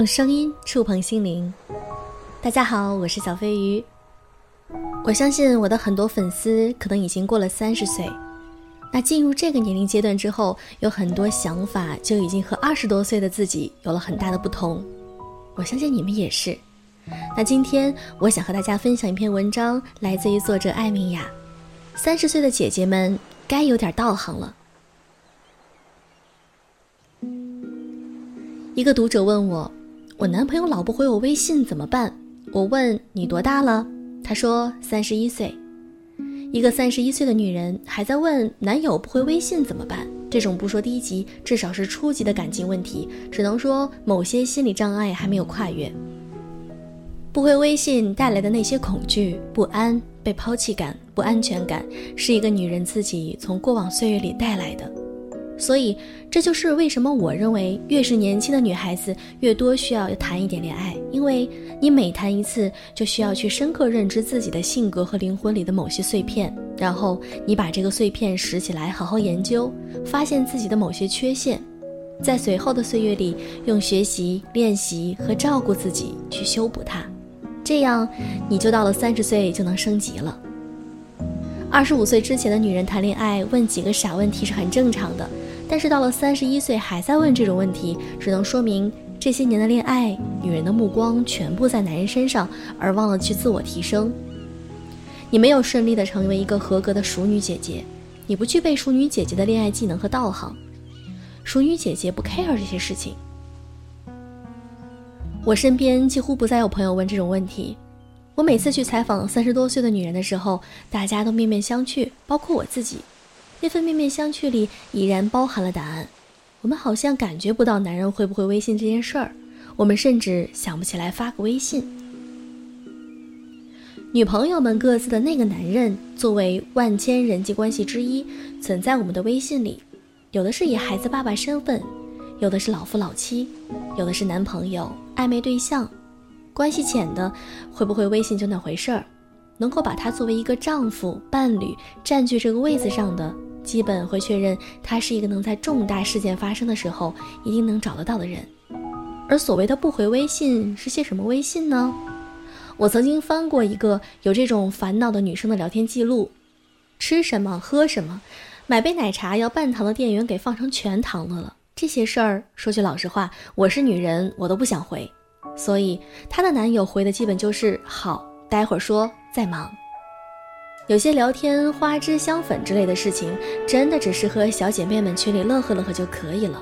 用声音触碰心灵。大家好，我是小飞鱼。我相信我的很多粉丝可能已经过了三十岁，那进入这个年龄阶段之后，有很多想法就已经和二十多岁的自己有了很大的不同。我相信你们也是。那今天我想和大家分享一篇文章，来自于作者艾米亚。三十岁的姐姐们该有点道行了。一个读者问我：“我男朋友老不回我微信怎么办？”我问：“你多大了？”他说：“三十一岁。”一个三十一岁的女人还在问男友不回微信怎么办？这种不说低级，至少是初级的感情问题，只能说某些心理障碍还没有跨越。不回微信带来的那些恐惧、不安、被抛弃感、不安全感，是一个女人自己从过往岁月里带来的。所以，这就是为什么我认为越是年轻的女孩子越多需要谈一点恋爱，因为你每谈一次，就需要去深刻认知自己的性格和灵魂里的某些碎片，然后你把这个碎片拾起来，好好研究，发现自己的某些缺陷，在随后的岁月里，用学习、练习和照顾自己去修补它，这样你就到了三十岁就能升级了。二十五岁之前的女人谈恋爱问几个傻问题是很正常的。但是到了三十一岁还在问这种问题，只能说明这些年的恋爱，女人的目光全部在男人身上，而忘了去自我提升。你没有顺利的成为一个合格的熟女姐姐，你不具备熟女姐姐的恋爱技能和道行。熟女姐姐不 care 这些事情。我身边几乎不再有朋友问这种问题。我每次去采访三十多岁的女人的时候，大家都面面相觑，包括我自己。那份面面相觑里已然包含了答案。我们好像感觉不到男人会不会微信这件事儿，我们甚至想不起来发个微信。女朋友们各自的那个男人，作为万千人际关系之一，存在我们的微信里。有的是以孩子爸爸身份，有的是老夫老妻，有的是男朋友、暧昧对象。关系浅的，会不会微信就那回事儿？能够把他作为一个丈夫、伴侣占据这个位子上的。基本会确认他是一个能在重大事件发生的时候一定能找得到的人，而所谓的不回微信是些什么微信呢？我曾经翻过一个有这种烦恼的女生的聊天记录：吃什么喝什么，买杯奶茶要半糖的店员给放成全糖的了。这些事儿说句老实话，我是女人，我都不想回。所以她的男友回的基本就是好，待会儿说，在忙。有些聊天花枝香粉之类的事情，真的只是和小姐妹们群里乐呵乐呵就可以了。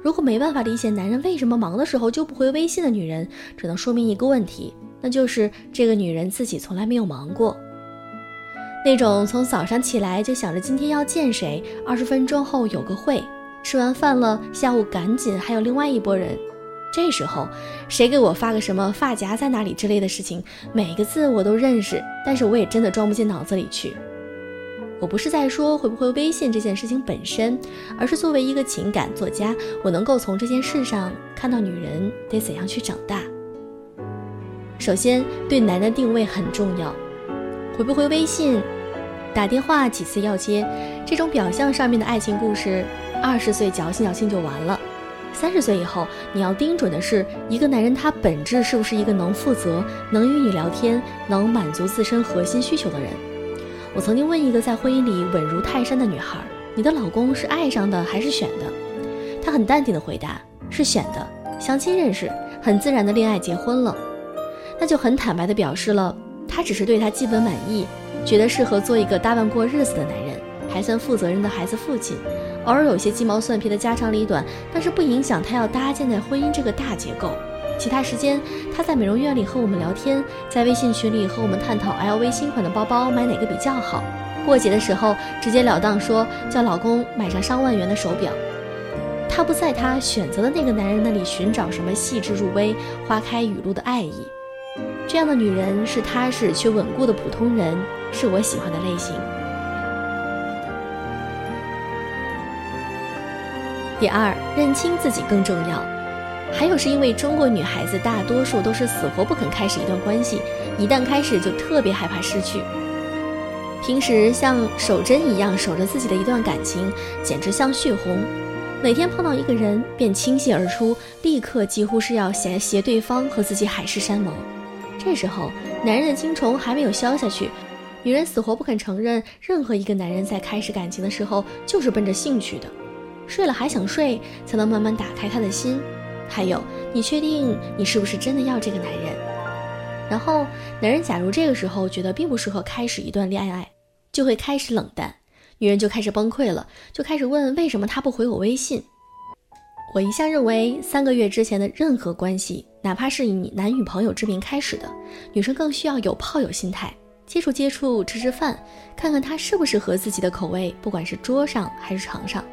如果没办法理解男人为什么忙的时候就不回微信的女人，只能说明一个问题，那就是这个女人自己从来没有忙过。那种从早上起来就想着今天要见谁，二十分钟后有个会，吃完饭了下午赶紧还有另外一拨人。这时候，谁给我发个什么发夹在哪里之类的事情，每个字我都认识，但是我也真的装不进脑子里去。我不是在说回不回微信这件事情本身，而是作为一个情感作家，我能够从这件事上看到女人得怎样去长大。首先，对男的定位很重要，回不回微信，打电话几次要接，这种表象上面的爱情故事，二十岁矫情矫情就完了。三十岁以后，你要盯准的是一个男人，他本质是不是一个能负责、能与你聊天、能满足自身核心需求的人。我曾经问一个在婚姻里稳如泰山的女孩：“你的老公是爱上的还是选的？”她很淡定的回答：“是选的，相亲认识，很自然的恋爱结婚了。”那就很坦白的表示了，他只是对他基本满意，觉得适合做一个搭伴过日子的男人，还算负责任的孩子父亲。偶尔有些鸡毛蒜皮的家长里短，但是不影响他要搭建在婚姻这个大结构。其他时间，他在美容院里和我们聊天，在微信群里和我们探讨 LV 新款的包包买哪个比较好。过节的时候，直截了当说叫老公买上上万元的手表。他不在他选择的那个男人那里寻找什么细致入微、花开雨露的爱意。这样的女人是踏实却稳固的普通人，是我喜欢的类型。第二，认清自己更重要。还有是因为中国女孩子大多数都是死活不肯开始一段关系，一旦开始就特别害怕失去。平时像守贞一样守着自己的一段感情，简直像血红。每天碰到一个人便倾泻而出，立刻几乎是要挟挟对方和自己海誓山盟。这时候，男人的精虫还没有消下去，女人死活不肯承认，任何一个男人在开始感情的时候就是奔着性去的，睡了还想睡，才能慢慢打开他的心。还有，你确定你是不是真的要这个男人？然后，男人假如这个时候觉得并不适合开始一段恋爱，就会开始冷淡，女人就开始崩溃了，就开始问为什么他不回我微信。我一向认为，三个月之前的任何关系，哪怕是以男女朋友之名开始的，女生更需要有炮友心态，接触接触，吃吃饭，看看他是不是合自己的口味，不管是桌上还是床上。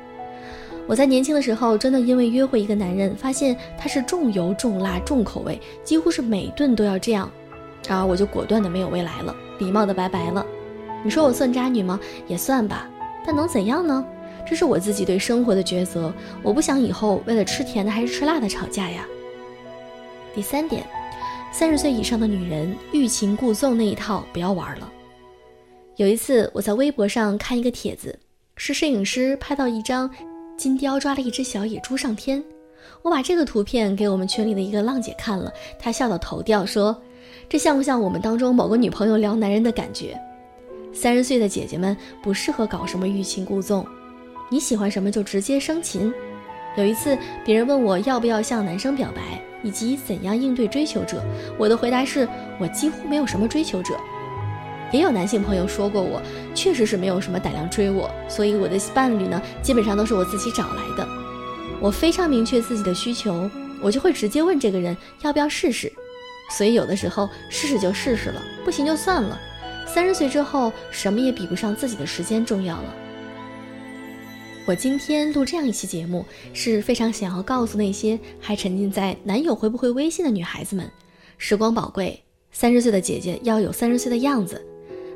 我在年轻的时候，真的因为约会一个男人，发现他是重油重辣重口味，几乎是每顿都要这样，然后我就果断的没有未来了，礼貌的拜拜了。你说我算渣女吗？也算吧，但能怎样呢？这是我自己对生活的抉择，我不想以后为了吃甜的还是吃辣的吵架呀。第三点，三十岁以上的女人欲擒故纵那一套不要玩了。有一次我在微博上看一个帖子，是摄影师拍到一张。金雕抓了一只小野猪上天，我把这个图片给我们群里的一个浪姐看了，她笑到头掉，说：“这像不像我们当中某个女朋友撩男人的感觉？”三十岁的姐姐们不适合搞什么欲擒故纵，你喜欢什么就直接生擒。有一次别人问我要不要向男生表白，以及怎样应对追求者，我的回答是我几乎没有什么追求者。也有男性朋友说过，我确实是没有什么胆量追我，所以我的伴侣呢，基本上都是我自己找来的。我非常明确自己的需求，我就会直接问这个人要不要试试。所以有的时候试试就试试了，不行就算了。三十岁之后，什么也比不上自己的时间重要了。我今天录这样一期节目，是非常想要告诉那些还沉浸在男友回不回微信的女孩子们：时光宝贵，三十岁的姐姐要有三十岁的样子。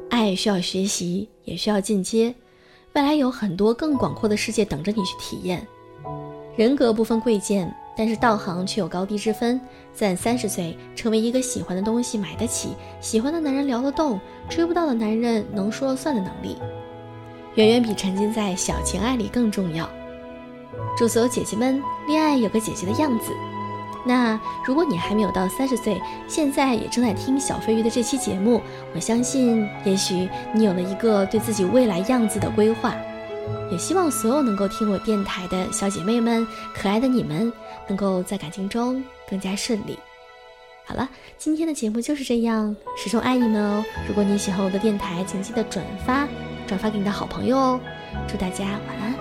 爱需要学习，也需要进阶，未来有很多更广阔的世界等着你去体验。人格不分贵贱，但是道行却有高低之分。在三十岁，成为一个喜欢的东西买得起，喜欢的男人聊得动，追不到的男人能说了算的能力，远远比沉浸在小情爱里更重要。祝所有姐姐们，恋爱有个姐姐的样子。那如果你还没有到三十岁，现在也正在听小飞鱼的这期节目，我相信也许你有了一个对自己未来样子的规划，也希望所有能够听我电台的小姐妹们，可爱的你们，能够在感情中更加顺利。好了，今天的节目就是这样，始终爱你们哦！如果你喜欢我的电台，请记得转发，转发给你的好朋友哦！祝大家晚安。